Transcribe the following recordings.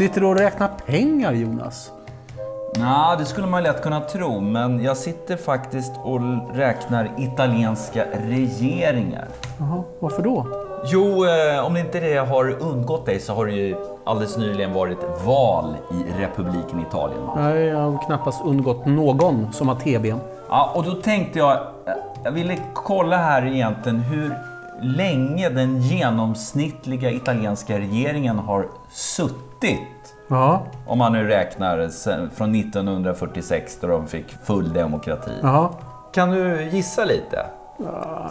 Sitter du och räknar pengar, Jonas? Ja, det skulle man lätt kunna tro, men jag sitter faktiskt och räknar italienska regeringar. Jaha, varför då? Jo, eh, om inte det har undgått dig så har det ju alldeles nyligen varit val i republiken Italien. Nej, jag har knappast undgått någon som har TB. Ja, och då tänkte jag, eh, jag ville kolla här egentligen hur länge den genomsnittliga italienska regeringen har suttit. Ja, Om man nu räknar sen- från 1946 då de fick full demokrati. jaha. Kan du gissa lite?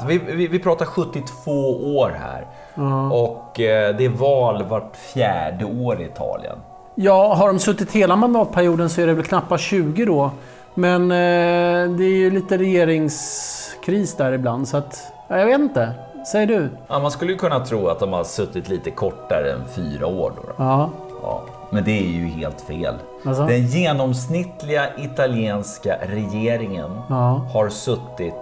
Så Vi, vi, vi pratar 72 år här. Och eh, det är val vart fjärde år i Italien. Ja, har de suttit hela mandatperioden så är det väl knappast 20 då. Men eh, det är ju lite regeringskris där ibland, så att... Ja, jag vet inte. Säger du? Ja, man skulle ju kunna tro att de har suttit lite kortare än fyra år. Då, då. Ja. Ja, men det är ju helt fel. Alltså? Den genomsnittliga italienska regeringen Ja. har suttit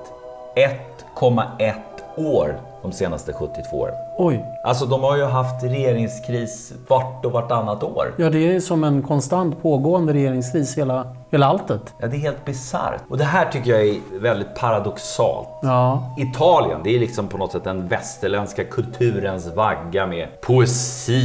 1,1 år de senaste 72 åren. Oj. Alltså de har ju haft regeringskris vart och vartannat år. Ja, det är som en konstant pågående regeringskris hela, hela alltet. Ja, det är helt bisarrt. Och det här tycker jag är väldigt paradoxalt. Ja. Italien, det är liksom på något sätt den västerländska kulturens vagga med poesi,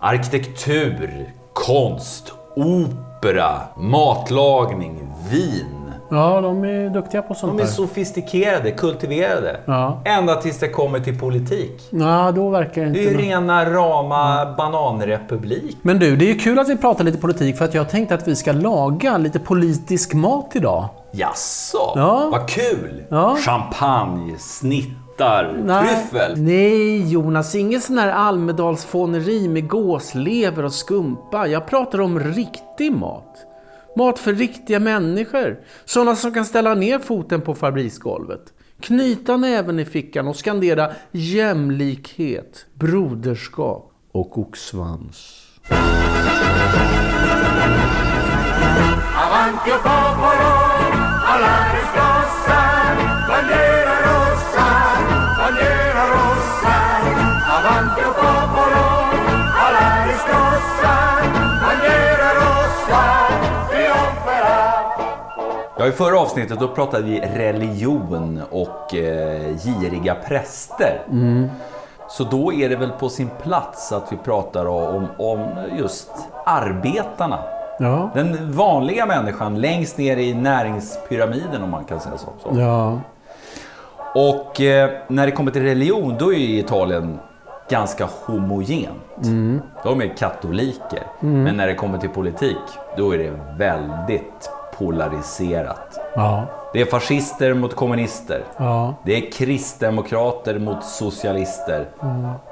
arkitektur, konst, opera, matlagning, vin. Ja, de är duktiga på sånt De är där. sofistikerade, kultiverade. Ja. Ända tills det kommer till politik. Ja, då verkar det Det är inte... ju rena rama bananrepublik. Men du, det är ju kul att vi pratar lite politik för att jag tänkte att vi ska laga lite politisk mat idag. Jaså? Ja. Vad kul! Ja. Champagne, snittar, tryffel. Nej, Jonas. Inget sån här Almedalsfåneri med gåslever och skumpa. Jag pratar om riktig mat. Mat för riktiga människor. Sådana som kan ställa ner foten på fabriksgolvet. Knyta näven i fickan och skandera jämlikhet, broderskap och oxsvans. Avanti o popolo, alla bandiera rossa, bandiera rossa. Avanti o Ja, I förra avsnittet då pratade vi religion och eh, giriga präster. Så då är det väl på sin plats att vi pratar om, om just arbetarna. Ja. Den vanliga människan längst ner i näringspyramiden om man kan säga så. så. Ja. Och eh, när det kommer till religion då är ju Italien ganska homogent. De är katoliker. Men när det kommer till politik då är det väldigt polariserat. Ja. Det är fascister mot kommunister. Ja. Det är kristdemokrater mot socialister.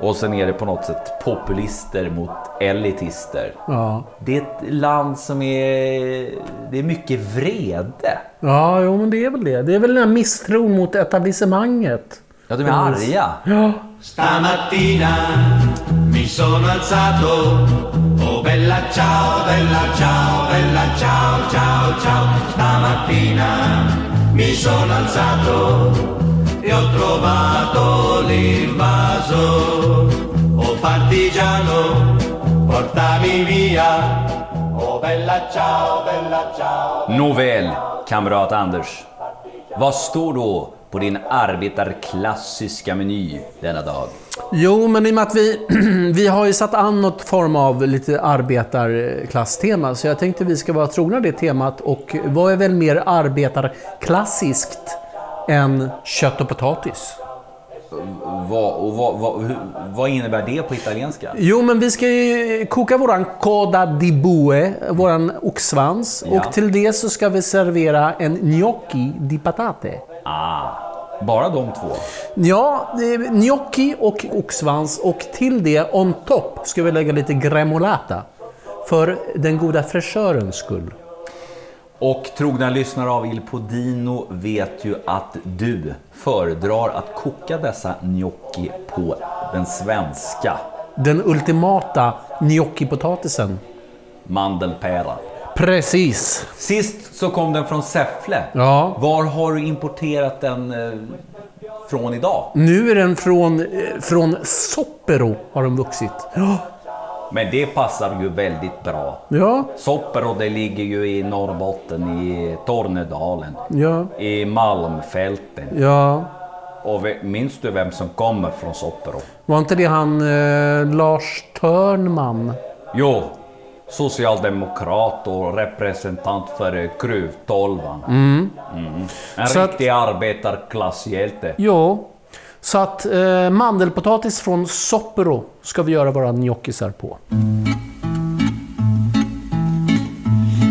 Och sen är det på något sätt populister mot elitister. Ja. Det är ett land som är... Det är mycket vrede. Ja, jo, men det är väl det. Det är väl den här misstron mot etablissemanget. Ja, de är arga. Ja. Stamattina mi sono alzato, oh bella ciao, bella ciao, bella ciao, ciao, ciao. Stamattina mi sono alzato e ho trovato l'invaso, oh partigiano, portami via, oh bella ciao, bella ciao. Nåväl, kamrat Anders. Vad står då på din arbetarklassiska meny denna dag? Jo, men i och med att vi, vi har ju satt an något form av lite arbetarklasstema, så jag tänkte vi ska vara trogna det temat. Och vad är väl mer arbetarklassiskt än kött och potatis? Vad, och vad, vad, vad innebär det på italienska? Jo, men vi ska ju koka våran coda di bue, våran oxsvans. Ja. Och till det så ska vi servera en gnocchi di patate. Ah, bara de två? Ja, gnocchi och oxsvans och till det on top ska vi lägga lite gremolata. För den goda fräschörens skull. Och trogna lyssnare av Il Podino vet ju att du föredrar att koka dessa gnocchi på den svenska Den ultimata gnocchipotatisen. mandelpära. Precis. Sist så kom den från Säffle. Ja. Var har du importerat den eh, från idag? Nu är den från, eh, från Soppero har den vuxit. Ja. Men det passar ju väldigt bra. Ja, Soppero det ligger ju i Norrbotten, i Tornedalen, ja, i Malmfälten. ja. Och minns du vem som kommer från Soppero? Var inte det han eh, Lars Törnman? Jo, socialdemokrat och representant för Gruvtolvan. Mm. En Så att- riktig arbetarklasshjälte. Jo. Så att eh, mandelpotatis från Soppero ska vi göra våra gnocchisar på.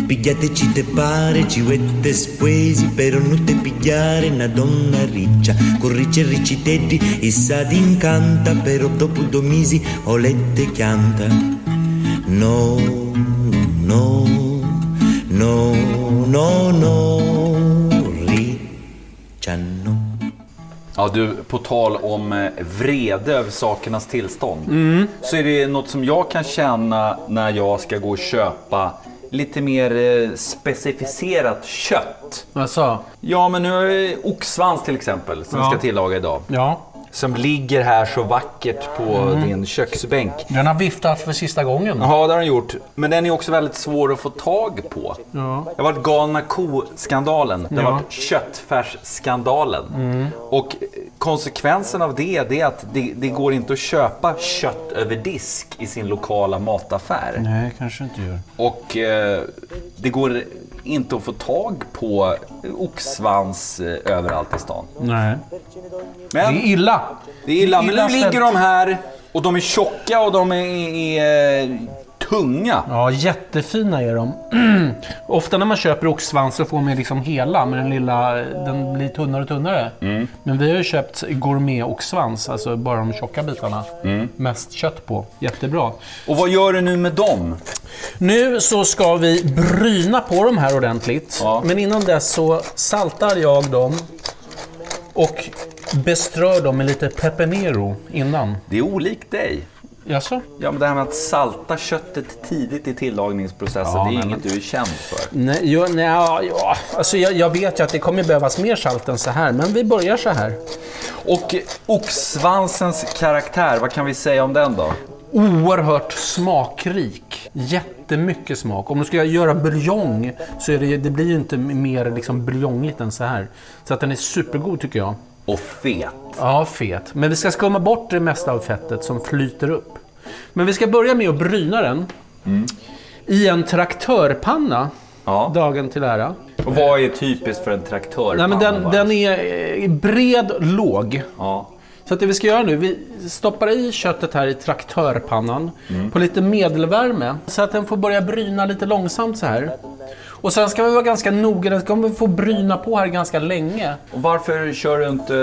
Pigliateci te pare, ciuette spesi, però non te pigliare una donna riccia. Con ricci e ricci teddi, e sa di incanta, però dopo due mesi olette chianta. No, no, no, no, no, riccia no. Ja du, på tal om eh, vrede över sakernas tillstånd. Så är det något som jag kan känna när jag ska gå och köpa lite mer eh, specificerat kött. Alltså, Ja, men nu jag oxsvans till exempel som vi Ja. ska tillaga idag. ja. Som ligger här så vackert på din köksbänk. Den har viftat för sista gången. Ja, det har den gjort. Men den är också väldigt svår att få tag på. Ja. Det har varit galna ko-skandalen. Det har Ja. varit köttfärsskandalen. Och konsekvensen av det, det är att det, det går inte att köpa kött över disk i sin lokala mataffär. Nej, kanske inte gör. Och eh, det går inte att få tag på oxsvans eh, överallt i stan. Nej. Men Det är illa. det är illa. Men illa nu ligger de här och de är tjocka och de är, är eh, tunga. Ja, jättefina är de. Ofta när man köper oxsvans så får man liksom hela, men den lilla den blir tunnare och tunnare. Men vi har ju köpt gourmet-oxsvans, alltså bara de tjocka bitarna. Mest kött på. Jättebra. Och vad gör du nu med dem? Nu så ska vi bryna på de här ordentligt. Ja. Men innan dess så saltar jag dem och beströr dem med lite pepinero innan. Det är olikt dig. Jaså? Ja, men det här med att salta köttet tidigt i tillagningsprocessen, Ja, det är nej, inget du är känd för. Nej, jo, nej, ja. Alltså jag, jag vet ju att det kommer behövas mer salt än så här, men vi börjar så här. Och oxsvansens karaktär, vad kan vi säga om den då? Oerhört smakrik. Jättemycket smak. Om du ska göra buljong så är det, det blir ju inte mer liksom buljongigt än så här. Så att den är supergod tycker jag. Och fet. Ja, fet. Men vi ska skumma bort det mesta av fettet som flyter upp. Men vi ska börja med att bryna den. I en traktörpanna, Ja. dagen till ära. Och vad är typiskt för en traktör? Nej, men den, den är eh, bred, låg. Ja. Så att det vi ska göra nu, vi stoppar i köttet här i traktörpannan på lite medelvärme. Så att den får börja bryna lite långsamt så här. Och sen ska vi vara ganska noga, den kommer få bryna på här ganska länge. Och varför kör du inte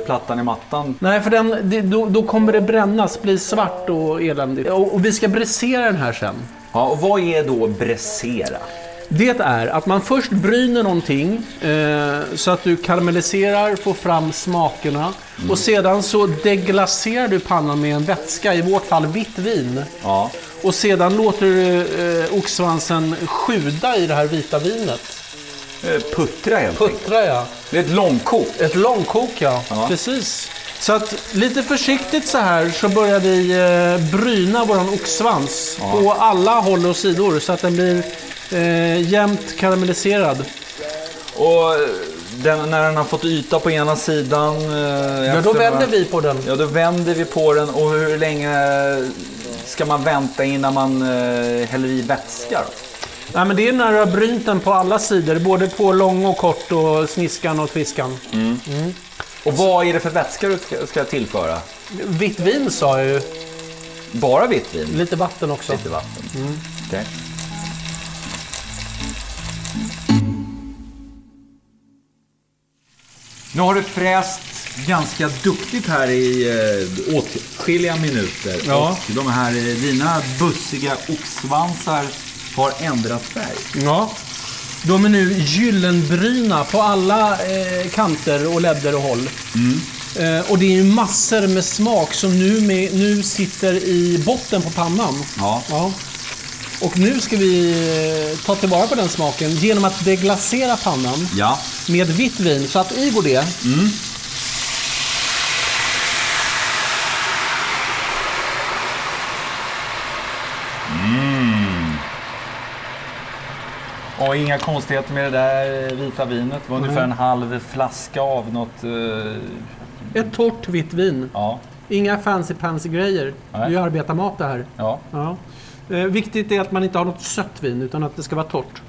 eh, plattan i mattan? Nej, för den, det, då, då kommer det brännas, bli svart och eländigt. Och, och vi ska brisera den här sen. Ja, och vad är då bräsera? Det är att man först bryner någonting eh, så att du karamelliserar, får fram smakerna. Och sedan så deglacerar du pannan med en vätska, i vårt fall vitt vin. Ja. Och sedan låter du eh, oxsvansen sjuda i det här vita vinet. Eh, Puttra helt. Puttra ja. Det är ett långkok. Ett långkok ja. Ja. Precis. Så att lite försiktigt så här så börjar vi eh, bryna våran oxsvans på alla håll och sidor så att den blir eh, jämnt karamelliserad. Och eh, den, när den har fått yta på ena sidan... eh, Ja, då vänder vi på den. Ja, då vänder vi på den. Och hur länge ska man vänta innan man eh, häller i vätska? Då? Nej, men det är när du har brynt den på alla sidor, både på lång och kort och sniskan och tviskan. Och vad är det för vätska du ska, ska tillföra? Vitt vin sa jag ju. Bara vitt vin? Lite vatten också. Lite vatten. Okej. Nu har du fräst ganska duktigt här i eh, åtskilliga minuter. Ja. Och de här, eh, dina bussiga oxsvansar har ändrat färg. Ja. De är nu gyllenbryna på alla eh, kanter och ledder och håll. Eh, och det är ju massor med smak som nu, med, nu sitter i botten på pannan. Ja. Ja. Och nu ska vi eh, ta tillvara på den smaken genom att deglacera pannan ja. med vitt vin. Så att i går det. Mm. mm. Och inga konstigheter med det där vita vinet. Det var ungefär en halv flaska av något... Uh... Ett torrt vitt vin. Ja. Inga fancy pancy grejer. Det är ju arbetarmat det här. Ja. ja. Eh, viktigt är att man inte har något sött vin, utan att det ska vara torrt.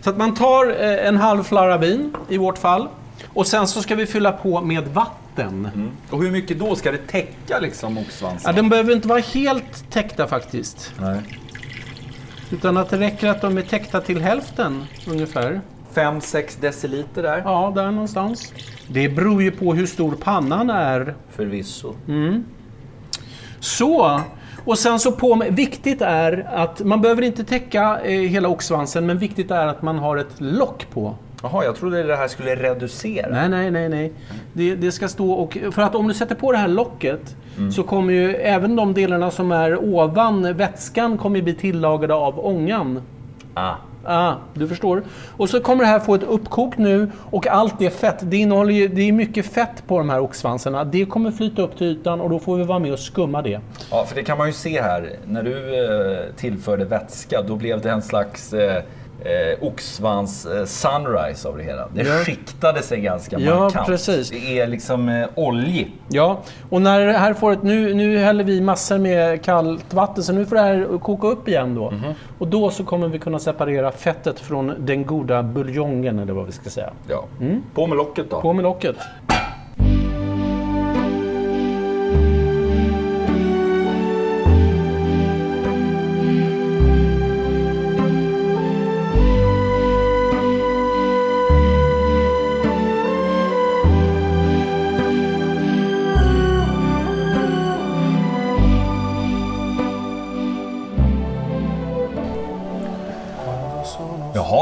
Så att man tar eh, en halv flarra vin, i vårt fall. Och sen så ska vi fylla på med vatten. Och hur mycket då? Ska det täcka liksom Ja, oxsvansen? de behöver inte vara helt täckta faktiskt. Nej. Utan att det räcker att de är täckta till hälften ungefär. 5-6 deciliter där. Ja, där någonstans. Det beror ju på hur stor pannan är. Förvisso. Så. Och sen så på med, viktigt är att man behöver inte täcka eh, hela oxsvansen, men viktigt är att man har ett lock på. Jaha, jag trodde det här skulle reducera. Nej, nej, nej, nej. Det, det ska stå och... För att om du sätter på det här locket så kommer ju även de delarna som är ovan vätskan kommer ju bli tillagade av ångan. Ah. Ah, du förstår. Och så kommer det här få ett uppkok nu och allt det fett, det innehåller ju, det är mycket fett på de här oxsvansarna. Det kommer flyta upp till ytan och då får vi vara med och skumma det. Ja, för det kan man ju se här. När du eh, tillförde vätska, då blev det en slags eh, eh, oxsvans eh, sunrise av det hela. Det Ja. skiktade sig ganska Ja, markant. precis. Det är liksom eh, oljigt. Ja, och när det här får ett, nu, nu häller vi massor med kallt vatten så nu får det här koka upp igen då. Och då så kommer vi kunna separera fettet från den goda buljongen eller vad vi ska säga. Ja. På med locket då. På med locket.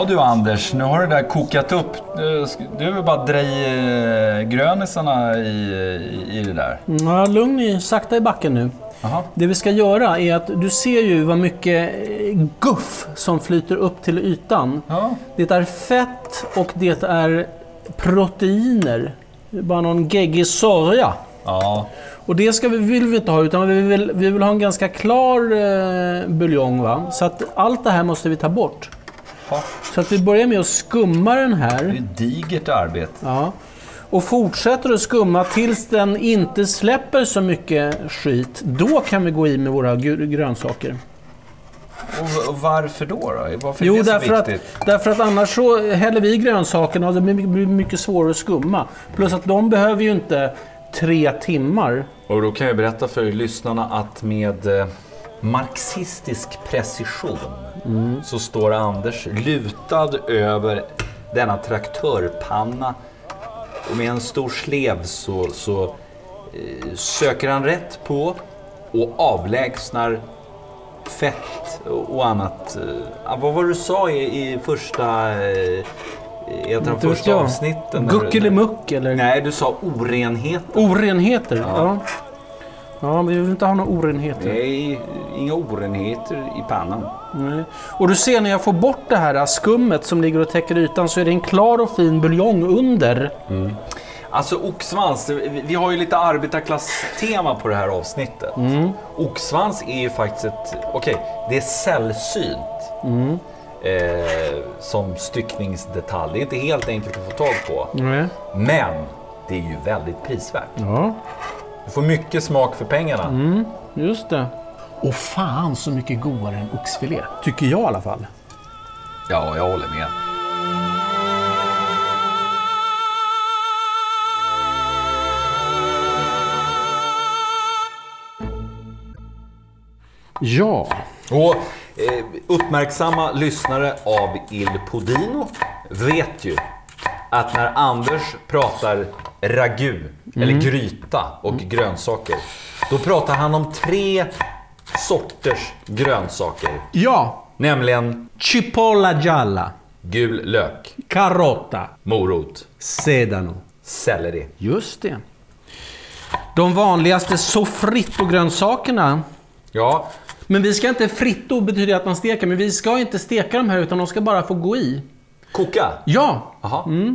Du Anders, nu har det där kokat upp. Du, är väl bara dra i eh, grönisarna i, i, i det där? Ja, lugn i, sakta i backen nu. Jaha. Det vi ska göra är att du ser ju vad mycket eh, guff som flyter upp till ytan. Ja. Det är fett och det är proteiner. Det är Bara någon geggig soja. Ja. Och det ska vi, vill vi inte ha, utan vi vill, vi vill ha en ganska klar eh, buljong. Va? Så att allt det här måste vi ta bort. Så att vi börjar med att skumma den Det här. är digert arbete. Ja. Och fortsätter att skumma tills den inte släpper så mycket skit. Då kan vi gå i med våra gr- grönsaker. Och, varför då? då? Varför är Jo, det så därför att, viktigt? därför att annars så häller vi grönsakerna och det blir mycket- blir mycket svårare att skumma. Plus att de behöver ju inte tre timmar. Och då kan jag berätta för lyssnarna att med eh, marxistisk precision så står Anders lutad över denna traktörpanna och med en stor slev så, så eh, söker han rätt på och avlägsnar fett och, annat. Eh, ah, vad var det du sa i, i första, eh, i ett av de första avsnitten? Guckelimuck eller Nej, du sa orenhet. orenheter. Ja. Ja, men vi vill inte ha några orenheter. Nej, inga orenheter i pannan. Nej. Och du ser när jag får bort det här skummet som ligger och täcker ytan så är det en klar och fin buljong under. Alltså oxsvans, vi har ju lite arbetarklass-tema på det här avsnittet. Oxsvans är ju faktiskt ett, okej, det är sällsynt. Eh, som styckningsdetalj. Det är inte helt enkelt att få tag på. Nej. Men det är ju väldigt prisvärt. Ja, Du får mycket smak för pengarna. just det. Och fan så mycket godare än oxfilé. Tycker jag i alla fall. Ja, jag håller med. Ja. Och eh, uppmärksamma lyssnare av Il Podino vet ju att när Anders pratar ragu, eller gryta och grönsaker, då pratar han om tre sorters grönsaker. Ja. Nämligen Cipolla gialla. gul lök, Carota. morot, Sedano. selleri. Just det. De vanligaste soffritto-grönsakerna. Ja, Men vi ska inte... Fritto betyder att man steker, men vi ska inte steka de här utan de ska bara få gå i. koka. Ja, Jaha. Eh,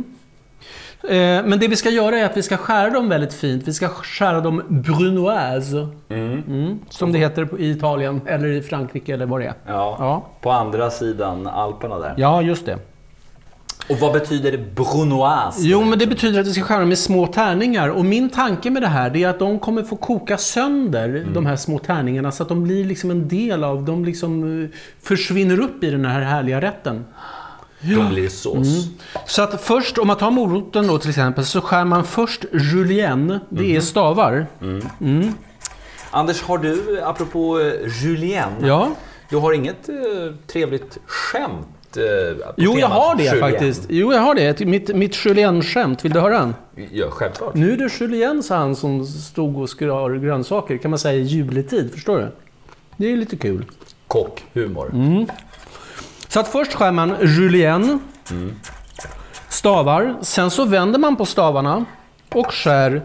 men det vi ska göra är att vi ska skära dem väldigt fint. Vi ska skära dem brunoise. Mm. Som det heter i Italien, eller i Frankrike, eller vad det är. Ja. Ja. På andra sidan Alperna där. Ja, just det. Och vad betyder brunoise? Jo, men det betyder att vi ska skära dem i små tärningar. Och min tanke med det här är att de kommer få koka sönder de här små tärningarna så att de blir liksom en del av, de liksom eh, försvinner upp i den här härliga rätten. Då blir det sås. Så att först, om man tar moroten då till exempel, så skär man först julienne, det är stavar. Anders, har du, apropå eh, Julien, Ja. du har inget eh, trevligt skämt? Eh, Jo, jag har det Julien? faktiskt. Jo, jag har det. Mitt, mitt julienne-skämt, vill du höra den? Ja, självklart. Nu är det julienne, sa han som stod och skar grönsaker, kan man säga i juletid, förstår du? Det är lite kul. Kockhumor. Mm. Så att först skär man julienne, stavar, sen så vänder man på stavarna och skär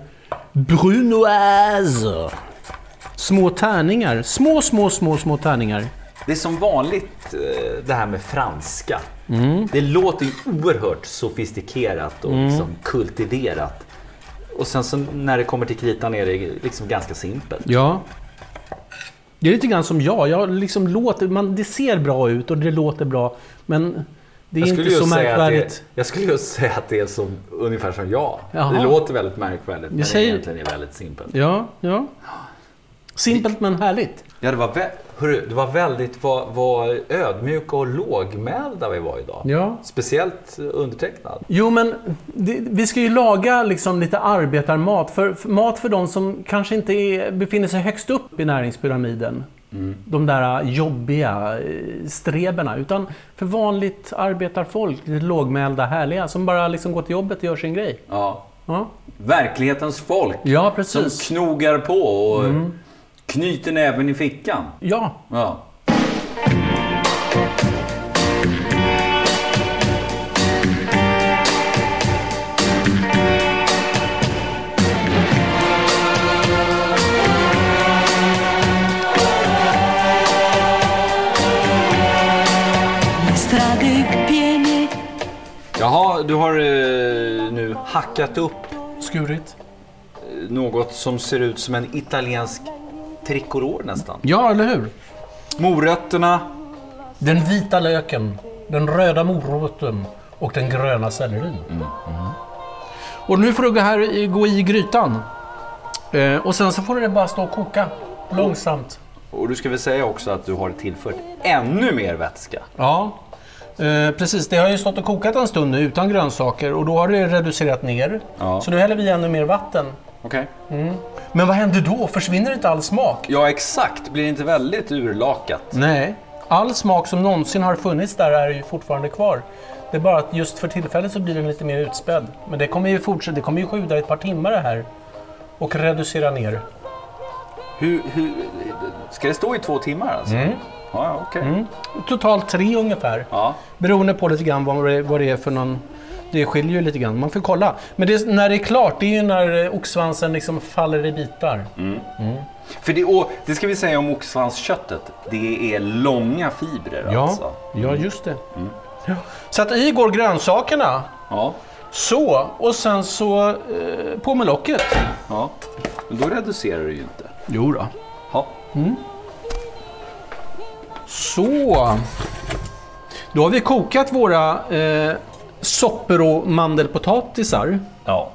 brunoise. Små tärningar. Små, små, små, små tärningar. Det är som vanligt eh, det här med franska. Mm. Det låter ju oerhört sofistikerat och liksom kultiverat. Och sen så när det kommer till kritan är det liksom ganska simpelt. Ja. Det är lite grann som jag. jag liksom låter, man, det ser bra ut och det låter bra. Men det är inte så märkvärdigt. det, jag skulle ju säga att det är som, ungefär som jag. Jaha. Det låter väldigt märkvärdigt men säger- egentligen är väldigt simpelt. Ja, ja. Simpelt men härligt. Ja, det var, vä- hörru, det var väldigt vad, vad ödmjuka och lågmälda vi var idag. Ja. Speciellt undertecknad. Jo, men det, vi ska ju laga liksom lite arbetarmat. För, för, mat för de som kanske inte är, befinner sig högst upp i näringspyramiden. De där jobbiga eh, streberna. Utan för vanligt arbetarfolk, lite lågmälda, härliga, som bara liksom går till jobbet och gör sin grej. Ja. Ja, Verklighetens folk. ja Som precis. Mm. knogar på och knyter näven i fickan. Ja, Ja. Jaha, du har eh, nu hackat upp skurit. något som ser ut som en italiensk tricolor nästan. Ja, eller hur? Morötterna. Den vita löken, den röda moroten och den gröna sellerin. Och nu får du gå, här, gå i grytan. Eh, och sen så får det bara stå och koka långsamt. Och du ska väl säga också att du har tillfört ännu mer vätska. Ja, eh, precis. Det har ju stått och kokat en stund nu utan grönsaker och då har det reducerat ner. Ja. Så nu häller vi ännu mer vatten. Okej. Men vad händer då? Försvinner inte all smak? Ja, exakt. Blir det inte väldigt urlakat? Nej. All smak som någonsin har funnits där är ju fortfarande kvar. Det är bara att just för tillfället så blir den lite mer utspädd. Men det kommer ju fortsätta, det kommer ju sjuda ett par timmar det här. Och reducera ner. Hur, hur, ska det stå i två timmar alltså? Ja, ja, okej. Totalt tre ungefär. Ja. Beroende på lite grann vad det, vad det är för någon... Det skiljer ju lite grann. Man får kolla. Men det, när det är klart, det är ju när eh, oxsvansen liksom faller i bitar. För det, det ska vi säga om oxsvansköttet. Det är långa fibrer Ja, alltså. ja just det. Ja. Så att i går grönsakerna. Ja. Så, och sen så eh, på med locket. ja. Men då reducerar du ju inte. Jo då. Ja. Så. Då har vi kokat våra eh, soppor och mandelpotatisar. ja.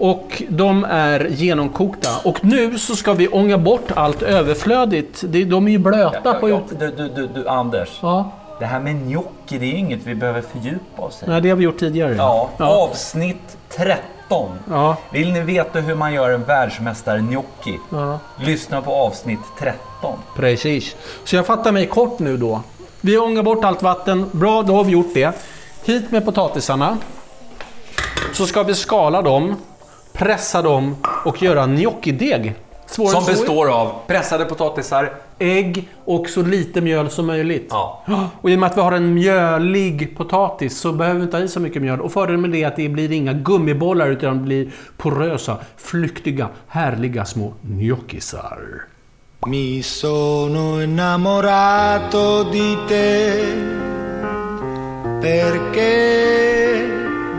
Och de är genomkokta. Och nu så ska vi ånga bort allt överflödigt. De är ju blöta på ut... du, du, du, du, Anders. Ja, Det här med gnocchi, det är inget vi behöver fördjupa oss i. nej, det har vi gjort tidigare. Ja, ja. avsnitt 13. ja. Vill ni veta hur man gör en världsmästar-gnocchi? ja. Lyssna på avsnitt 13. Precis. Så jag fattar mig kort nu då. Vi ångar bort allt vatten. Bra, då har vi gjort det. Hit med potatisarna. Så ska vi skala dem, pressa dem och göra gnocchideg. Svårare Som består av pressade potatisar. ägg och så lite mjöl som möjligt. Ja. Och i och med att vi har en mjölig potatis så behöver vi inte ha i så mycket mjöl. Och fördelen med det är att det blir inga gummibollar utan det blir porösa, flyktiga, härliga små gnochisar. Mi sono innamorato di te perché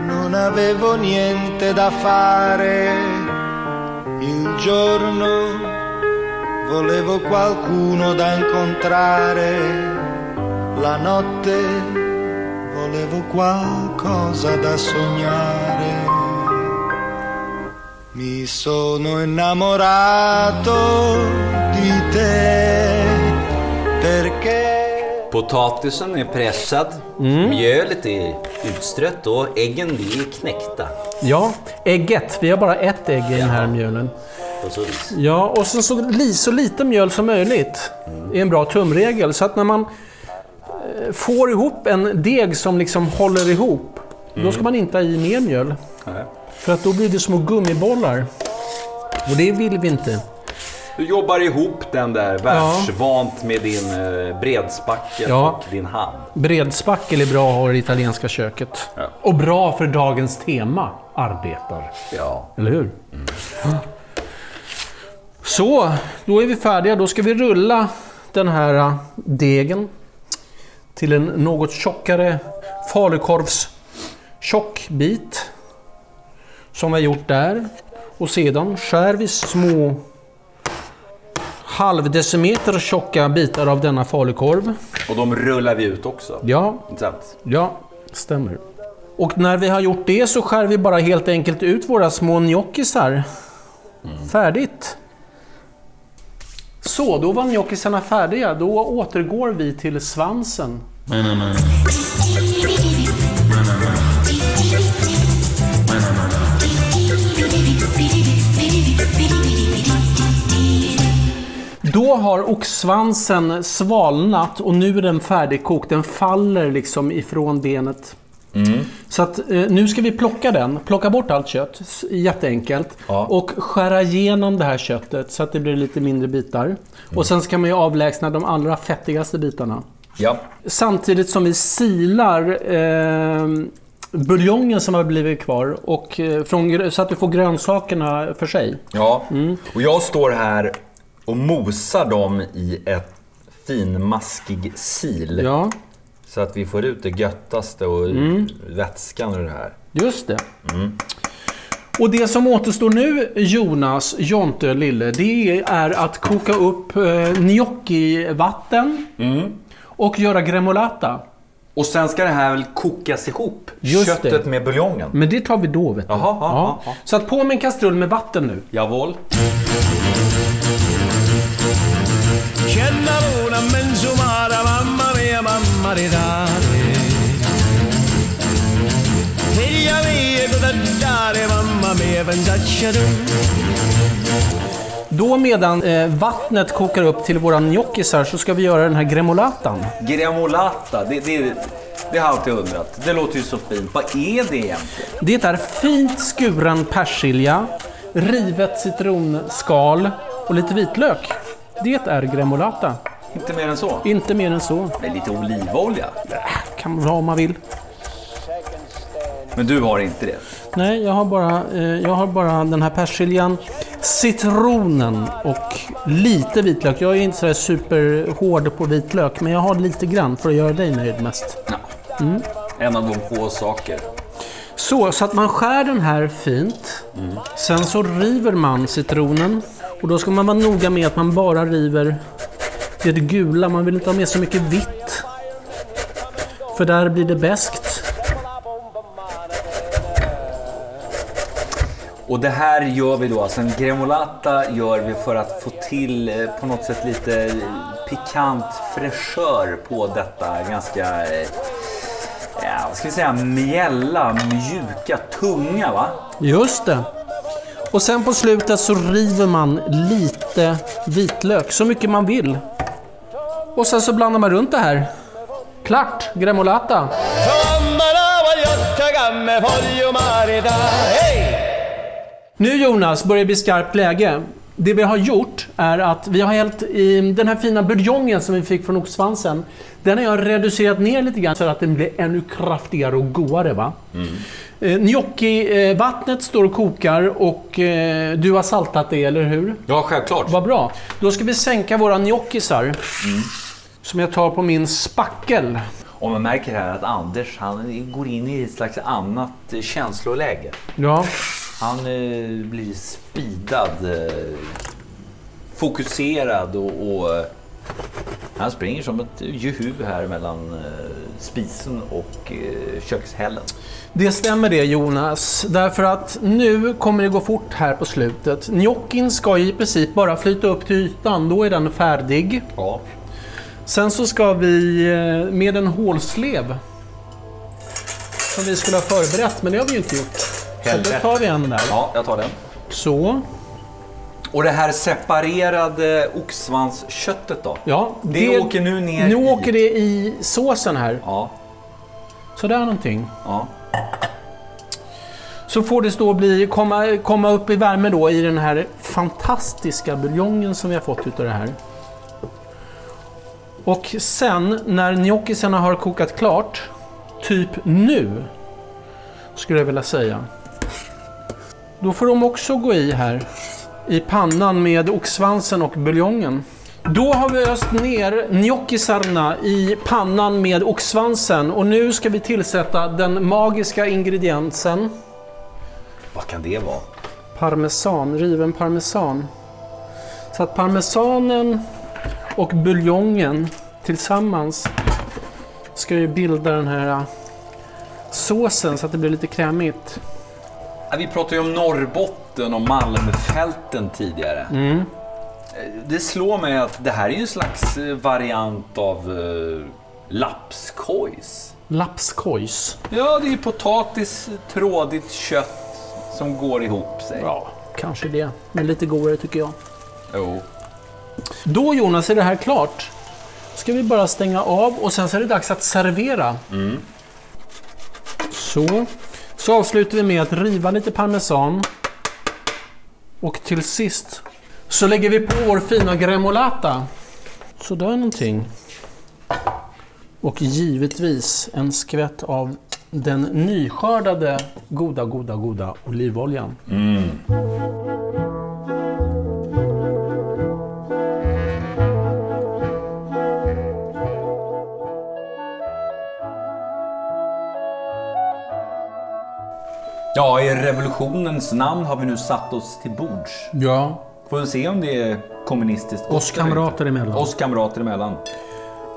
non avevo niente da fare. Il giorno volevo qualcuno da incontrare. La notte volevo qualcosa da sognare. Mi sono innamorato di te perché Potatisen är pressad, mjölet är utstrött och äggen är knäckta. Ja, ägget. Vi har bara ett ägg i den här mjölen. Ja, och sen så, så lite mjöl som möjligt är en bra tumregel. Så att när man eh, får ihop en deg som liksom håller ihop, då ska man inte ha i mer mjöl. Nej. För att då blir det små gummibollar. Och det vill vi inte. Du jobbar ihop den där världsvant med din eh, bredspackel Ja. och din hand. Bredspackel är bra att ha i det italienska köket. Ja. Och bra för dagens tema, arbetar. Ja. Eller hur? Så, då är vi färdiga. Då ska vi rulla den här äh, degen till en något tjockare falukorvs tjockbit. Som vi har gjort där. Och sedan skär vi små halvdecimeter tjocka bitar av denna falukorv. Och de rullar vi ut också. Ja, Inte sant? Ja, stämmer. Och när vi har gjort det så skär vi bara helt enkelt ut våra små gnocchisar. Färdigt. Så, då var gnocchисarna färdiga. Då återgår vi till svansen. Då har oxsvansen svalnat och nu är den färdigkokt. Den faller liksom ifrån benet. Så att eh, nu ska vi plocka den. Plocka bort allt kött. Jätteenkelt. Ja. Och skära igenom det här köttet så att det blir lite mindre bitar. Och sen ska man ju avlägsna de allra fettigaste bitarna. Ja. Samtidigt som vi silar eh, buljongen som har blivit kvar. Och, eh, från, så att vi får grönsakerna för sig. Ja, och jag står här och mosar dem i ett finmaskig sil. Ja, Så att vi får ut det göttaste och vätskan ur det här. just det. Och det som återstår nu, Jonas, Jonte, Lille, det är att koka upp eh, gnocchi-vatten och göra gremolata. Och sen ska det här väl kokas ihop? Just Köttet det. med buljongen? Men det tar vi då, vet du. Jaha, ja, ja, ja. Så att på med en kastrull med vatten nu. Jawohl. C'è la luna menzumara, mamma mia, mamma di dare. Figlia mia, cosa dare, mamma mia, pensaccia du. Då medan eh, vattnet kokar upp till våra gnochisar så ska vi göra den här gremolatan. Gremolata, det, det, det har jag alltid undrat. Det låter ju så fint. Vad är det egentligen? Det är fint skuren persilja, rivet citronskal och lite vitlök. Det är gremolata. Inte mer än så. Inte mer än så. Med lite olivolja. Kan man ha om man vill. Men du har inte det. Nej, jag har bara, eh, jag har bara den här persiljan, citronen och lite vitlök. Jag är inte sådär superhård på vitlök, men jag har lite grann för att göra dig nöjd mest. Ja. En av de få saker. Så, så att man skär den här fint. Sen så river man citronen. Och då ska man vara noga med att man bara river det gula. Man vill inte ha med så mycket vitt. För där blir det beskt. Och det här gör vi då, alltså en gremolata gör vi för att få till eh, på något sätt lite eh, pikant fräschör på detta ganska, eh, ja, vad ska vi säga, mjälla, mjuka, tunga va? Just det. Och sen på slutet så river man lite vitlök, så mycket man vill. Och sen så blandar man runt det här. Klart! Gremolata! Nu Jonas börjar det bli skarpt läge. Det vi har gjort är att vi har hällt i den här fina buljongen som vi fick från oxsvansen. Den har jag reducerat ner lite grann så att den blir ännu kraftigare och godare. Va? Eh, Gnocchi-vattnet står och kokar och eh, du har saltat det, eller hur? Ja, självklart. Vad bra. Då ska vi sänka våra gnocchisar. Som jag tar på min spackel. Och man märker här att Anders han går in i ett slags annat eh, känsloläge. Ja, Han eh, blir speedad, eh, fokuserad och, och eh, han springer som ett juhu här mellan spisen och kökshällen. det stämmer det Jonas. Därför att nu kommer det gå fort här på slutet. Gnockin ska i princip bara flyta upp till ytan, då är den färdig. Ja. Sen så ska vi med en hålslev som vi skulle ha förberett, men det har vi ju inte gjort. Så då Helvete. tar vi en där. ja, jag tar den. Så. Och det här separerade oxsvansköttet då? Ja, Det åker nu ner Nu i- åker det i såsen här. Ja. Sådär någonting. ja. Så får det stå bli, komma, komma upp i värme då i den här fantastiska buljongen som vi har fått utav det här. Och sen när gnocchисarna har kokat klart, typ nu, skulle jag vilja säga. Då får de också gå i här, i pannan med oxsvansen och buljongen. Då har vi öst ner gnocchисarna i pannan med oxsvansen och nu ska vi tillsätta den magiska ingrediensen Vad kan det vara? parmesan, riven parmesan. Så att parmesanen och buljongen tillsammans ska ju bilda den här äh, såsen så att det blir lite krämigt. Vi pratade ju om Norrbotten och Malmfälten tidigare. Eh, Det slår mig att det här är ju en slags eh, variant av eh, lapskojs. Lapskojs. Ja, det är ju potatis, trådigt kött som går ihop sig. Ja, kanske det. Men lite godare tycker jag. Jo. Då Jonas är det här klart. Ska vi bara stänga av och sen så är det dags att servera. Så. Så avslutar vi med att riva lite parmesan. Och till sist så lägger vi på vår fina gremolata. Sådär någonting. Och givetvis en skvätt av den nyskördade goda, goda, goda olivoljan. Mm. Ja, i revolutionens namn har vi nu satt oss till bords. Ja. Får vi se om det är kommunistiskt gott Oss inte. kamrater emellan. Oss kamrater emellan.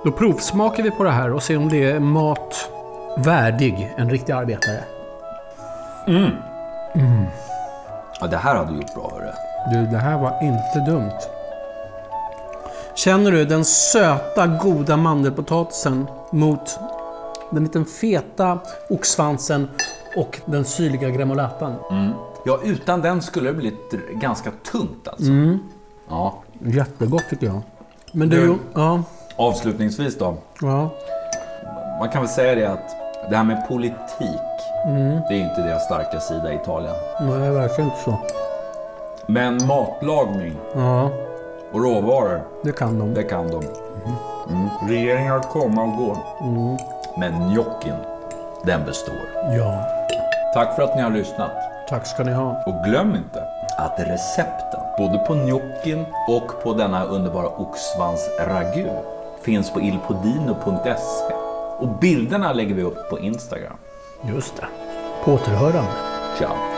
Då provsmakar vi på det här och ser om det är mat värdig en riktig arbetare. Ja, det här hade du gjort bra, hörru. Du, det här var inte dumt. Känner du den söta, goda mandelpotatisen mot den liten feta oxsvansen och den syrliga gremolatan? Ja, utan den skulle det blivit ganska tungt alltså. Ja. Jättegott tycker jag. Men du, Du- ja, Avslutningsvis då. ja. Man kan väl säga det att det här med politik, det är inte deras starka sida i Italien. Nej, det verkar inte så. Men matlagning Ja, och råvaror, det kan de. det kan de. Mm. Regeringar kommer och går. Men gnockin, den består. Ja, Tack för att ni har lyssnat. tack ska ni ha. Och glöm inte att recepten, både på gnockin och på denna underbara oxsvans-ragu, finns på ilpodino.se. Och bilderna lägger vi upp på Instagram. Just det. På återhörande. Ciao!